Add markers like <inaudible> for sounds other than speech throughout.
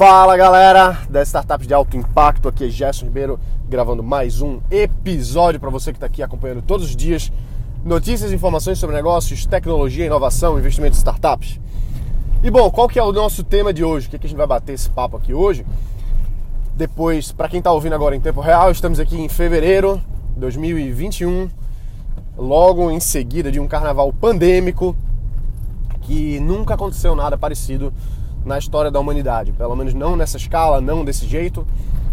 Fala galera das startups de alto impacto, aqui é Gerson Ribeiro gravando mais um episódio para você que está aqui acompanhando todos os dias notícias e informações sobre negócios, tecnologia, inovação, investimentos em startups. E bom, qual que é o nosso tema de hoje? O que, que a gente vai bater esse papo aqui hoje? Depois, para quem está ouvindo agora em tempo real, estamos aqui em fevereiro de 2021, logo em seguida de um carnaval pandêmico que nunca aconteceu nada parecido na história da humanidade. Pelo menos não nessa escala, não desse jeito.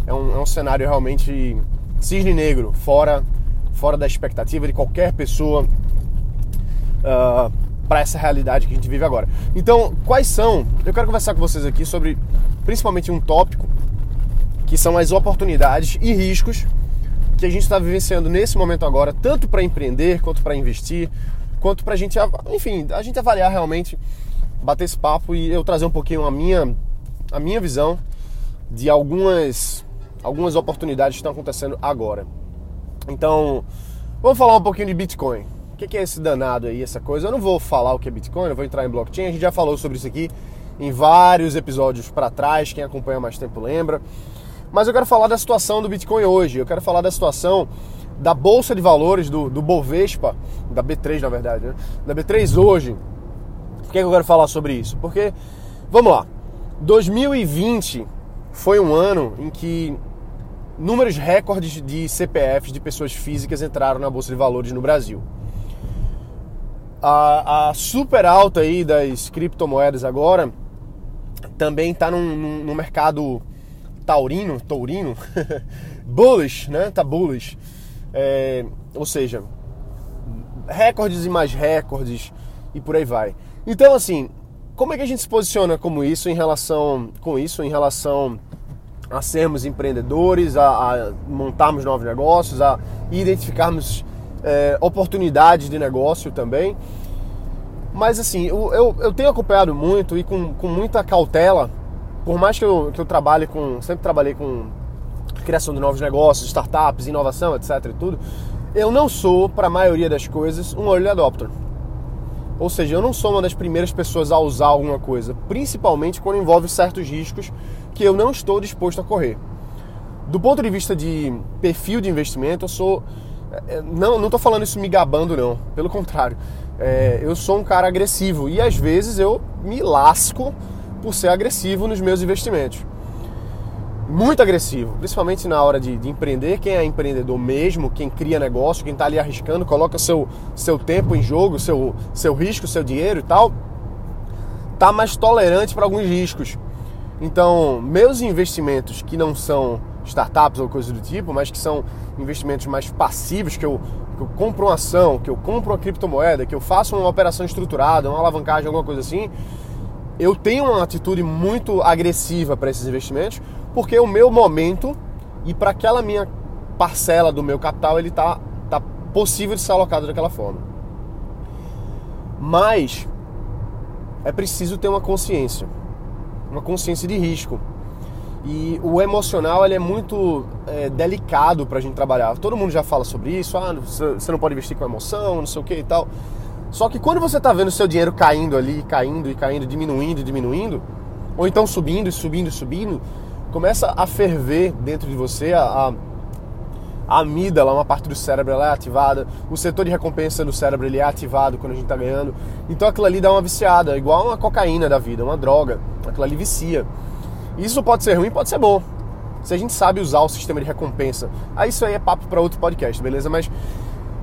É um, é um cenário realmente cisne negro, fora, fora da expectativa de qualquer pessoa uh, ah, para essa realidade que a gente vive agora. Então, quais são? Eu quero conversar com vocês aqui sobre principalmente um tópico que são as oportunidades e riscos que a gente está vivenciando nesse momento agora, tanto para empreender quanto para investir, quanto para a gente, enfim, a gente avaliar realmente bater esse papo e eu trazer um pouquinho a minha, a minha visão de algumas, algumas oportunidades que estão acontecendo agora. Então, vamos falar um pouquinho de Bitcoin. O que é esse danado aí, essa coisa? Eu não vou falar o que é Bitcoin, eu vou entrar em blockchain. A gente já falou sobre isso aqui em vários episódios para trás, quem acompanha mais tempo lembra. Mas eu quero falar da situação do Bitcoin hoje. Eu quero falar da situação da bolsa de valores do, do Bovespa, da B3 na verdade, né? da B3 hoje, por que eu quero falar sobre isso? Porque, vamos lá, 2020 foi um ano em que números recordes de CPFs de pessoas físicas entraram na Bolsa de Valores no Brasil. A, a super alta aí das criptomoedas agora também está num, mercado taurino, taurino, <laughs> bullish, né? Tá bullish. É, ou seja, recordes e mais recordes e por aí vai. Então, assim, como é que a gente se posiciona como isso em relação com isso em relação a sermos empreendedores, a, a montarmos novos negócios, a identificarmos é, oportunidades de negócio também. Mas assim, eu, eu, eu, tenho acompanhado muito e com, com muita cautela, por mais que eu, que eu trabalhe com. sempre trabalhei com criação de novos negócios, startups, inovação, etc. e tudo, eu não sou, para a maioria das coisas, um early adopter. Ou seja, eu não sou uma das primeiras pessoas a usar alguma coisa, principalmente quando envolve certos riscos que eu não estou disposto a correr. Do ponto de vista de perfil de investimento, eu sou. É, não estou falando isso me gabando, não. Pelo contrário. É, eu sou um cara agressivo e às vezes eu me lasco por ser agressivo nos meus investimentos muito agressivo, principalmente na hora de, de, empreender. Quem é empreendedor mesmo, quem cria negócio, quem está ali arriscando, coloca seu, seu tempo em jogo, seu, seu risco, seu dinheiro e tal, tá mais tolerante para alguns riscos. Então, meus investimentos que não são startups ou coisa do tipo, mas que são investimentos mais passivos, que eu, que eu compro uma ação, que eu compro uma criptomoeda, que eu faço uma operação estruturada, uma alavancagem, alguma coisa assim, eu tenho uma atitude muito agressiva para esses investimentos, porque o meu momento e para aquela minha parcela do meu capital ele tá, tá possível de ser alocado daquela forma. Mas é preciso ter uma consciência, uma consciência de risco. E o emocional ele é muito é, delicado para a gente trabalhar. Todo mundo já fala sobre isso. Ah, você não pode investir com emoção, não sei o que e tal. Só que quando você está vendo seu dinheiro caindo ali, caindo e caindo, diminuindo e diminuindo, ou então subindo e subindo e subindo, começa a ferver dentro de você, a, a, amígdala, uma parte do cérebro ela é ativada, o setor de recompensa do cérebro ele é ativado quando a gente está ganhando. Então aquilo ali dá uma viciada, igual uma cocaína da vida, uma droga. Aquilo ali vicia. Isso pode ser ruim, pode ser bom. Se a gente sabe usar o sistema de recompensa. Aí isso aí é papo para outro podcast, beleza? Mas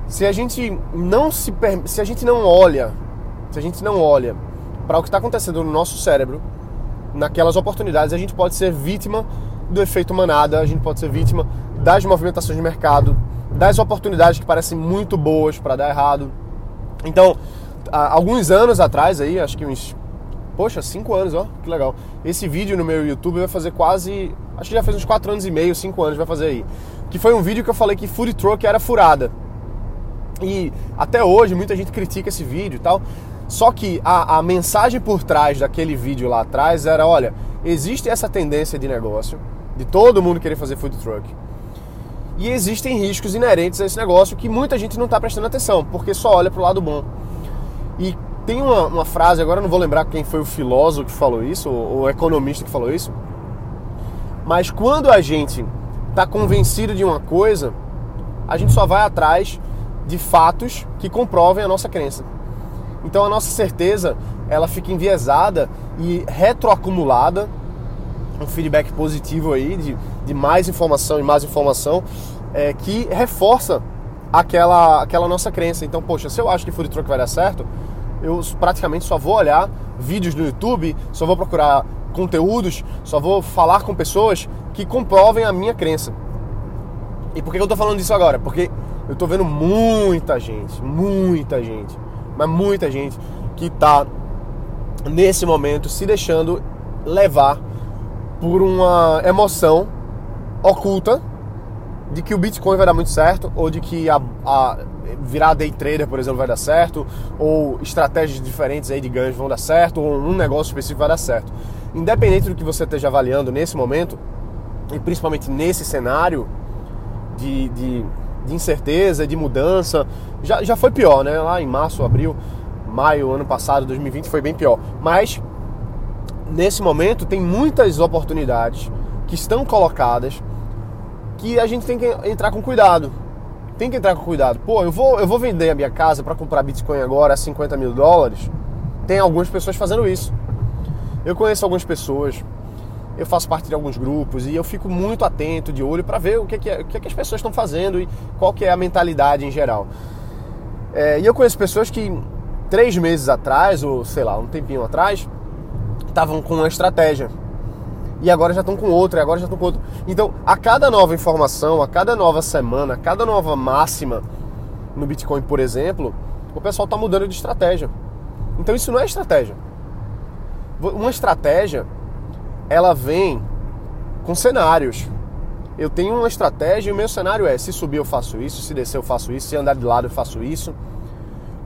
se a gente não se se a gente não olha, se a gente não olha para o que está acontecendo no nosso cérebro, naquelas oportunidades a gente pode ser vítima do efeito manada, a gente pode ser vítima das movimentações de mercado, das oportunidades que parecem muito boas para dar errado. Então, alguns anos atrás aí, acho que uns Poxa, cinco anos, ó, que legal. Esse vídeo no meu YouTube vai fazer quase. Acho que já fez uns quatro anos e meio, cinco anos vai fazer aí. Que foi um vídeo que eu falei que food truck era furada. E até hoje muita gente critica esse vídeo e tal. Só que a, a mensagem por trás daquele vídeo lá atrás era: olha, existe essa tendência de negócio, de todo mundo querer fazer food truck. E existem riscos inerentes a esse negócio que muita gente não está prestando atenção, porque só olha para o lado bom. E tem uma, uma, frase, agora não vou lembrar quem foi o filósofo que falou isso, ou o economista que falou isso, Mas quando a gente está convencido de uma coisa, a gente só vai atrás de fatos que comprovem a nossa crença. Então a nossa certeza ela fica enviesada e retroacumulada, um feedback positivo aí de, de mais informação e mais informação é, que reforça aquela, aquela nossa crença. Então, poxa, se eu acho que food truck vai dar certo, eu praticamente só vou olhar vídeos no YouTube, só vou procurar conteúdos, só vou falar com pessoas que comprovem a minha crença. E por que eu tô falando disso agora? Porque eu tô vendo muita gente, muita gente, mas muita gente que tá nesse momento se deixando levar por uma emoção oculta de que o Bitcoin vai dar muito certo, ou de que a, a virar day trader, por exemplo, vai dar certo, ou estratégias diferentes aí de ganhos vão dar certo, ou um negócio específico vai dar certo. Independente do que você esteja avaliando nesse momento, e principalmente nesse cenário de, de, de incerteza, de mudança, já, já foi pior, né? Lá em março, abril, maio, ano passado, 2020, foi bem pior. Mas nesse momento tem muitas oportunidades que estão colocadas que a gente tem que entrar com cuidado. Tem que entrar com cuidado. Pô, eu vou, eu vou vender a minha casa para comprar Bitcoin agora a 50 mil dólares. Tem algumas pessoas fazendo isso. Eu conheço algumas pessoas, eu faço parte de alguns grupos e eu fico muito atento, de olho, para ver o que, que, é, o que, que as pessoas estão fazendo e qual que é a mentalidade em geral. É, e eu conheço pessoas que três meses atrás, ou sei lá, um tempinho atrás, estavam com uma estratégia e agora já estão com outra, e agora já estão com outra. Então, a cada nova informação, a cada nova semana, a cada nova máxima no Bitcoin, por exemplo, o pessoal está mudando de estratégia. Então, isso não é estratégia. Uma estratégia, ela vem com cenários. Eu tenho uma estratégia e o meu cenário é: se subir eu faço isso, se descer eu faço isso, se andar de lado eu faço isso.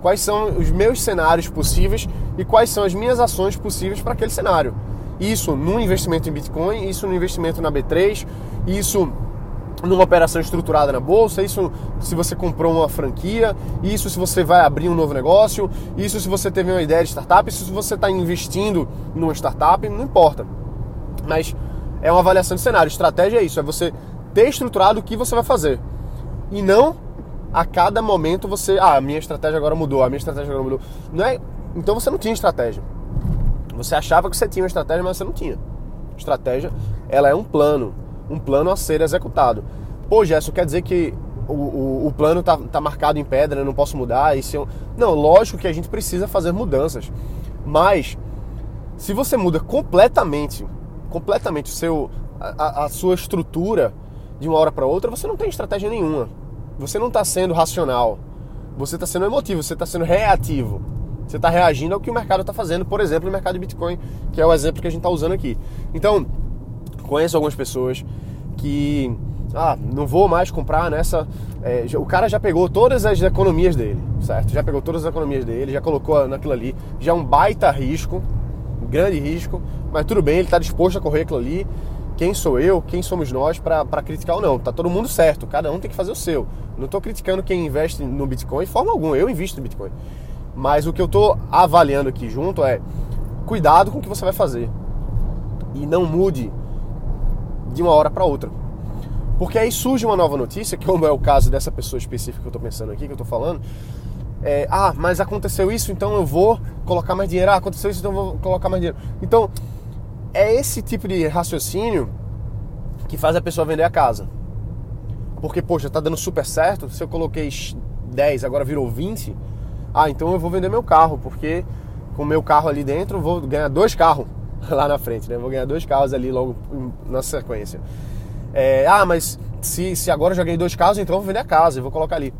Quais são os meus cenários possíveis e quais são as minhas ações possíveis para aquele cenário? Isso num investimento em Bitcoin, isso no investimento na B3, isso numa operação estruturada na bolsa, isso se você comprou uma franquia, isso se você vai abrir um novo negócio, isso se você teve uma ideia de startup, isso se você está investindo numa startup, não importa. Mas é uma avaliação de cenário. Estratégia é isso, é você ter estruturado o que você vai fazer. E não a cada momento você, ah, a minha estratégia agora mudou, a minha estratégia agora mudou. Não é, então você não tinha estratégia. Você achava que você tinha uma estratégia, mas você não tinha. Estratégia, ela é um plano, um plano a ser executado. Pô, Gerson, quer dizer que o, o, o plano está tá marcado em pedra, eu não posso mudar? E eu... Não, lógico que a gente precisa fazer mudanças. Mas, se você muda completamente, completamente o seu, a, a sua estrutura de uma hora para outra, você não tem estratégia nenhuma. Você não está sendo racional. Você está sendo emotivo, você está sendo reativo. Você está reagindo ao que o mercado está fazendo, por exemplo, no mercado de Bitcoin, que é o exemplo que a gente está usando aqui. Então, conheço algumas pessoas que ah, não vou mais comprar nessa. É, o cara já pegou todas as economias dele, certo? Já pegou todas as economias dele, já colocou naquilo ali, já é um baita risco, grande risco, mas tudo bem, ele está disposto a correr aquilo ali. Quem sou eu, quem somos nós para criticar ou não? Tá todo mundo certo, cada um tem que fazer o seu. Não estou criticando quem investe no Bitcoin de forma alguma, eu invisto no Bitcoin. Mas o que eu estou avaliando aqui junto é cuidado com o que você vai fazer. E não mude de uma hora para outra. Porque aí surge uma nova notícia, que como é o caso dessa pessoa específica que eu estou pensando aqui, que eu estou falando. É, ah, mas aconteceu isso, então eu vou colocar mais dinheiro. Ah, aconteceu isso, então eu vou colocar mais dinheiro. Então, é esse tipo de raciocínio que faz a pessoa vender a casa. Porque, poxa, tá dando super certo. Se eu coloquei 10, agora virou 20, ah, então eu vou vender meu carro, porque com o meu carro ali dentro vou ganhar dois carros <laughs> lá na frente, né? Vou ganhar dois carros ali logo na sequência. É, ah, mas se, se agora eu já ganhei dois carros, então eu vou vender a casa e vou colocar ali.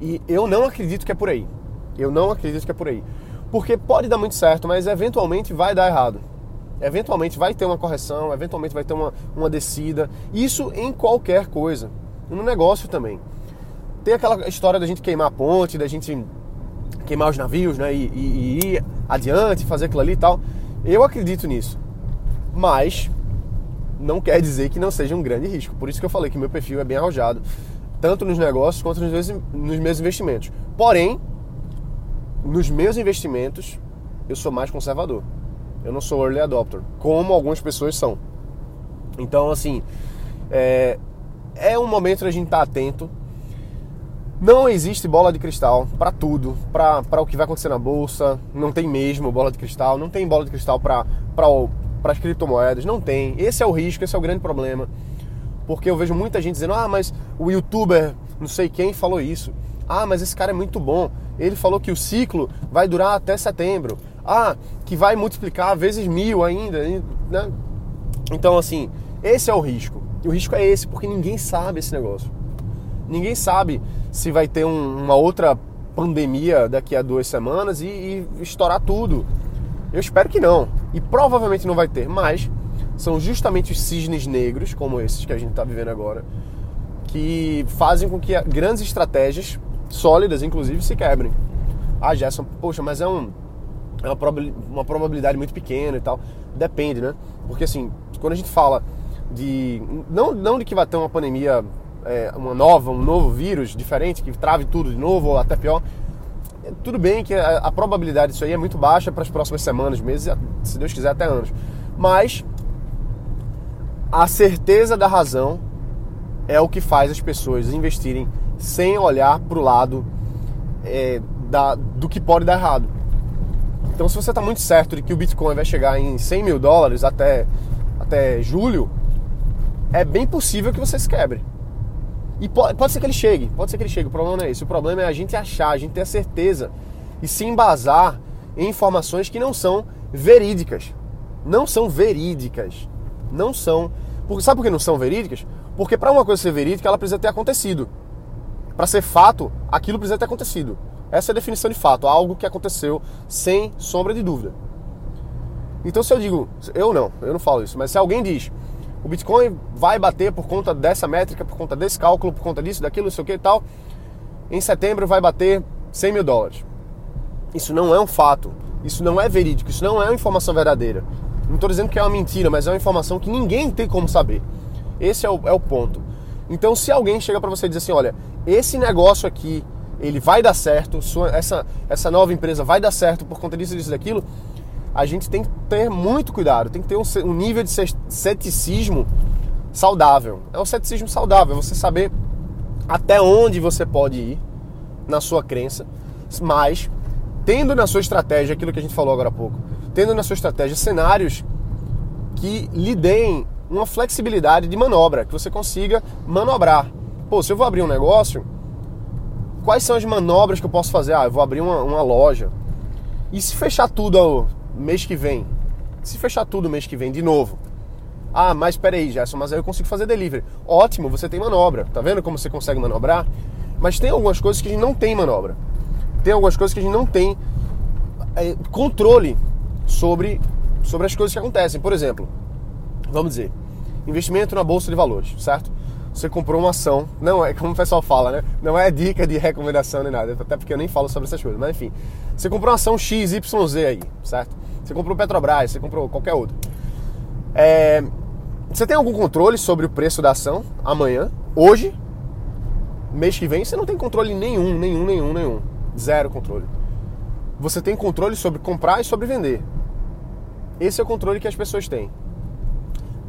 E eu não acredito que é por aí. Eu não acredito que é por aí. Porque pode dar muito certo, mas eventualmente vai dar errado. Eventualmente vai ter uma correção, eventualmente vai ter uma, uma descida. Isso em qualquer coisa. No negócio também tem aquela história da gente queimar a ponte, da gente queimar os navios, né? E, e, e ir adiante, fazer aquilo ali e tal. Eu acredito nisso. Mas não quer dizer que não seja um grande risco. Por isso que eu falei que meu perfil é bem arrojado, tanto nos negócios quanto nos meus, nos meus investimentos. Porém, nos meus investimentos, eu sou mais conservador. Eu não sou early adopter, como algumas pessoas são. Então, assim, é, é um momento da gente estar tá atento. Não existe bola de cristal para tudo, para o que vai acontecer na bolsa. Não tem mesmo bola de cristal, não tem bola de cristal para as criptomoedas, não tem. Esse é o risco, esse é o grande problema. Porque eu vejo muita gente dizendo: ah, mas o youtuber, não sei quem, falou isso. Ah, mas esse cara é muito bom. Ele falou que o ciclo vai durar até setembro. Ah, que vai multiplicar vezes mil ainda. Né? Então, assim, esse é o risco. E o risco é esse, porque ninguém sabe esse negócio. Ninguém sabe se vai ter um, uma outra pandemia daqui a duas semanas e, e estourar tudo. Eu espero que não. E provavelmente não vai ter, mas são justamente os cisnes negros, como esses que a gente está vivendo agora, que fazem com que grandes estratégias, sólidas inclusive, se quebrem. Ah, Gerson, poxa, mas é, um, é uma probabilidade muito pequena e tal. Depende, né? Porque assim, quando a gente fala de. Não, não de que vai ter uma pandemia, é, uma nova, um novo vírus diferente, que trave tudo de novo, ou até pior. É, tudo bem que a, a probabilidade disso aí é muito baixa para as próximas semanas, meses, se Deus quiser, até anos. Mas a certeza da razão é o que faz as pessoas investirem sem olhar para o lado é, da, do que pode dar errado. Então, se você está muito certo de que o Bitcoin vai chegar em 100 mil dólares até, até julho, é bem possível que você se quebre. E pode, pode ser que ele chegue, pode ser que ele chegue. O problema não é esse. O problema é a gente achar, a gente ter a certeza e se embasar em informações que não são verídicas. Não são verídicas. Não são. Porque, sabe por que não são verídicas? Porque para uma coisa ser verídica, ela precisa ter acontecido. Para ser fato, aquilo precisa ter acontecido. Essa é a definição de fato, algo que aconteceu sem sombra de dúvida. Então se eu digo, eu não, eu não falo isso, mas se alguém diz, o Bitcoin vai bater por conta dessa métrica, por conta desse cálculo, por conta disso, daquilo, não sei o que e tal, em setembro vai bater 100 mil dólares. Isso não é um fato, isso não é verídico, isso não é uma informação verdadeira. Não estou dizendo que é uma mentira, mas é uma informação que ninguém tem como saber. Esse é o, é o ponto. Então, se alguém chega para você e diz assim, olha, esse negócio aqui, ele vai dar certo, sua, essa, essa nova empresa vai dar certo por conta disso, disso, daquilo, a gente tem que ter muito cuidado, tem que ter um, um nível de ceticismo saudável. É um ceticismo saudável, é você saber até onde você pode ir na sua crença, mas tendo na sua estratégia aquilo que a gente falou agora há pouco, tendo na sua estratégia cenários que lhe deem uma flexibilidade de manobra, que você consiga manobrar. Pô, se eu vou abrir um negócio, quais são as manobras que eu posso fazer? Ah, eu vou abrir uma, uma loja. E se fechar tudo mês que vem? Se fechar tudo mês que vem de novo? Ah, mas peraí, Gerson, mas aí eu consigo fazer delivery. Ótimo, você tem manobra. Tá vendo como você consegue manobrar? Mas tem algumas coisas que a gente não tem manobra. Tem algumas coisas que a gente não tem é, controle sobre, sobre as coisas que acontecem. Por exemplo, vamos dizer, investimento na bolsa de valores, certo? Você comprou uma ação, não é como o pessoal fala, né? Não é dica de recomendação nem nada, até porque eu nem falo sobre essas coisas, mas enfim. Você comprou uma ação XYZ aí, certo? Você comprou Petrobras, você comprou qualquer outro. É, você tem algum controle sobre o preço da ação amanhã, hoje, mês que vem? Você não tem controle nenhum, nenhum, nenhum, nenhum. Zero controle. Você tem controle sobre comprar e sobre vender. Esse é o controle que as pessoas têm.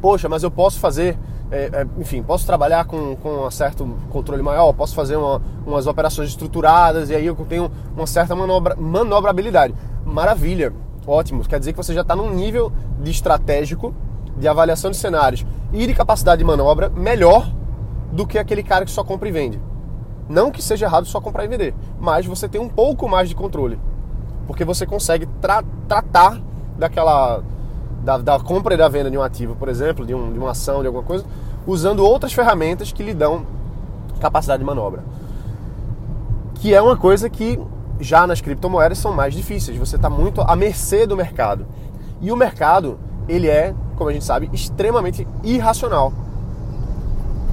Poxa, mas eu posso fazer, é, é, enfim, posso trabalhar com, com um certo controle maior, posso fazer uma, umas operações estruturadas e aí eu tenho uma certa manobra, manobrabilidade. Maravilha, ótimo. Quer dizer que você já está num nível de estratégico, de avaliação de cenários e de capacidade de manobra melhor do que aquele cara que só compra e vende. Não que seja errado só comprar e vender, mas você tem um pouco mais de controle porque você consegue tra tratar daquela da, da, compra e da venda de um ativo, por exemplo, de, um, de uma ação, de alguma coisa, usando outras ferramentas que lhe dão capacidade de manobra. Que é uma coisa que já nas criptomoedas são mais difíceis. Você está muito à mercê do mercado. E o mercado, ele é, como a gente sabe, extremamente irracional.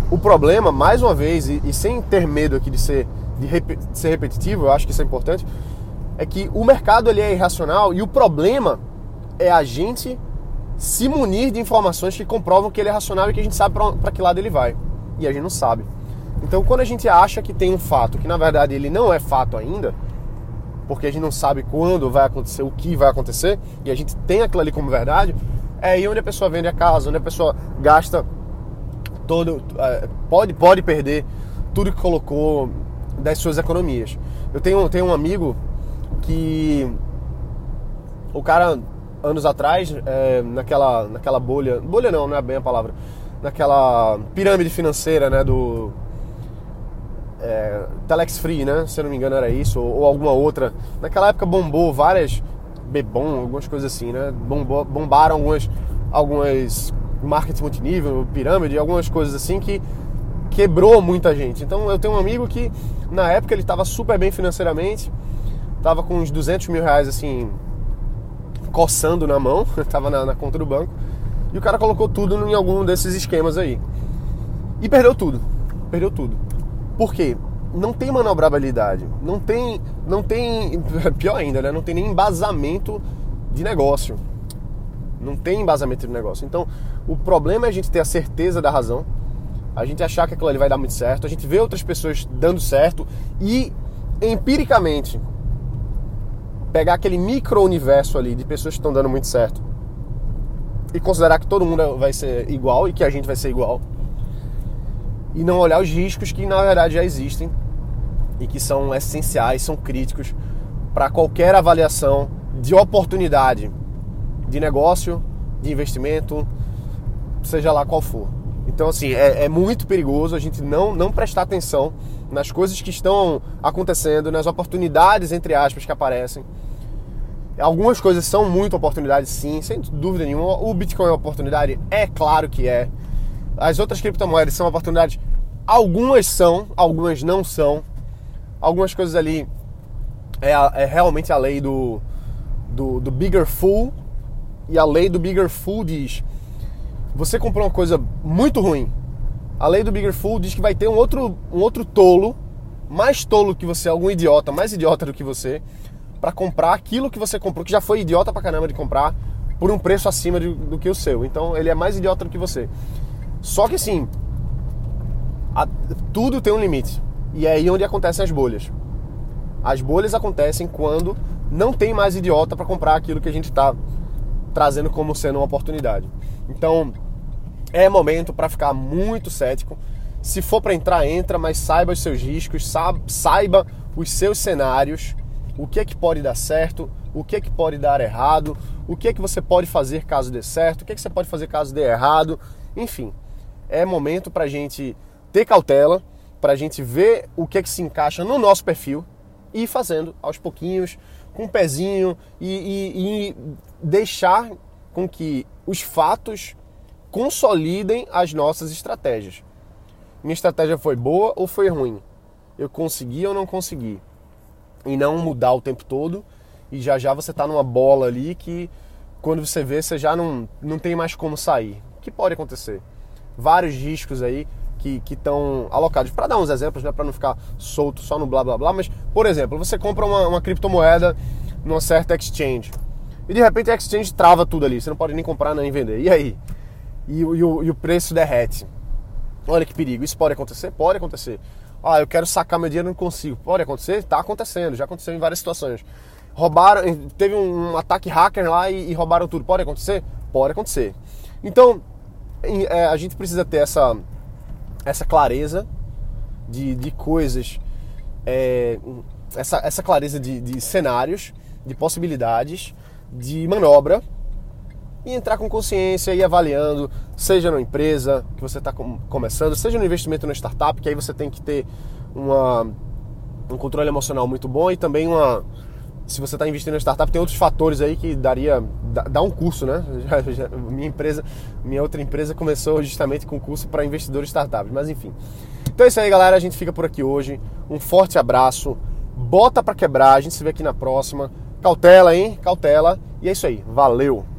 O problema, mais uma vez, e, e sem ter medo aqui de ser, de, rep de ser repetitivo, eu acho que isso é importante, é que o mercado ele é irracional e o problema é a gente se munir de informações que comprovam que ele é racional e que a gente sabe para que lado ele vai. E a gente não sabe. Então, quando a gente acha que tem um fato que na verdade ele não é fato ainda, porque a gente não sabe quando vai acontecer, o que vai acontecer, e a gente tem aquilo ali como verdade, É aí onde a pessoa vende a casa, onde a pessoa gasta todo. É, pode, pode perder tudo que colocou das suas economias. Eu tenho, tenho um amigo que. O cara, anos atrás, é, naquela, naquela bolha. Bolha não, não é bem a palavra. Naquela pirâmide financeira, né? Do. É, Telex Free, né? Se eu não me engano era isso, ou, ou alguma outra. Naquela época bombou várias Bebom, algumas coisas assim, né? Bombou, bombaram algumas, algumas marketing multinível, pirâmide, algumas coisas assim que quebrou muita gente. Então eu tenho um amigo que na época ele estava super bem financeiramente, estava com uns 200 mil reais assim, coçando na mão, <laughs> estava na, na conta do banco, e o cara colocou tudo em algum desses esquemas aí. E perdeu tudo. Perdeu tudo. Por quê? não tem manobrabilidade, não tem, não tem, <laughs> pior ainda, né? Não tem nem embasamento de negócio. Não tem embasamento de negócio. Então, o problema é a gente ter a certeza da razão, a gente achar que aquilo ali vai dar muito certo, a gente vê outras pessoas dando certo e empiricamente pegar aquele micro-universo ali de pessoas que estão dando muito certo e considerar que todo mundo vai ser igual e que a gente vai ser igual e não olhar os riscos que na verdade já existem e que são essenciais, são críticos para qualquer avaliação de oportunidade de negócio, de investimento, seja lá qual for. Então, assim, é, é, muito perigoso a gente não, não prestar atenção nas coisas que estão acontecendo, nas oportunidades, entre aspas, que aparecem. Algumas coisas são muito oportunidades, sim, sem dúvida nenhuma. O Bitcoin é uma oportunidade? É claro que é. As outras criptomoedas são oportunidades? Algumas são, algumas não são algumas coisas ali é, é realmente a lei do, do, do, bigger fool e a lei do bigger fool diz você comprou uma coisa muito ruim a lei do bigger fool diz que vai ter um outro, um outro tolo mais tolo que você, algum idiota, mais idiota do que você para comprar aquilo que você comprou, que já foi idiota pra caramba de comprar por um preço acima de, do que o seu. Então ele é mais idiota do que você. Só que assim, a, tudo tem um limite. E é aí onde acontecem as bolhas. As bolhas acontecem quando não tem mais idiota para comprar aquilo que a gente está trazendo como sendo uma oportunidade. Então, é momento para ficar muito cético. Se for para entrar, entra, mas saiba os seus riscos, saiba os seus cenários, o que é que pode dar certo, o que é que pode dar errado, o que é que você pode fazer caso dê certo, o que é que você pode fazer caso dê errado. Enfim, é momento para a gente ter cautela para a gente ver o que é que se encaixa no nosso perfil e ir fazendo aos pouquinhos, com um pezinho e, e, e deixar com que os fatos consolidem as nossas estratégias. Minha estratégia foi boa ou foi ruim? Eu consegui ou não consegui? E não mudar o tempo todo e já já você está numa bola ali que quando você vê você já não, não tem mais como sair. O que pode acontecer? Vários riscos aí que estão alocados. Para dar uns exemplos, né, para não ficar solto só no blá blá blá, mas, por exemplo, você compra uma, uma criptomoeda numa certa exchange e de repente a exchange trava tudo ali, você não pode nem comprar nem vender. E aí? E, e, o, e o preço derrete. Olha que perigo, isso pode acontecer? Pode acontecer. Ah, eu quero sacar meu dinheiro, não consigo. Pode acontecer? Está acontecendo, já aconteceu em várias situações. Roubaram, teve um ataque hacker lá e, e roubaram tudo. Pode acontecer? Pode acontecer. Então, é, a gente precisa ter essa essa clareza de, de coisas, é, essa, essa clareza de, de cenários, de possibilidades, de manobra e entrar com consciência e avaliando, seja na empresa que você está começando, seja no investimento na startup, que aí você tem que ter uma, um controle emocional muito bom e também uma. Se você está investindo na startup, tem outros fatores aí que daria. dá um curso, né? <laughs> Já, já, minha empresa, minha outra empresa começou justamente com curso para investidores startups, mas enfim. Então é isso aí, galera. A gente fica por aqui hoje. Um forte abraço. Bota para quebrar. A gente se vê aqui na próxima. Cautela, hein? Cautela. E é isso aí. Valeu!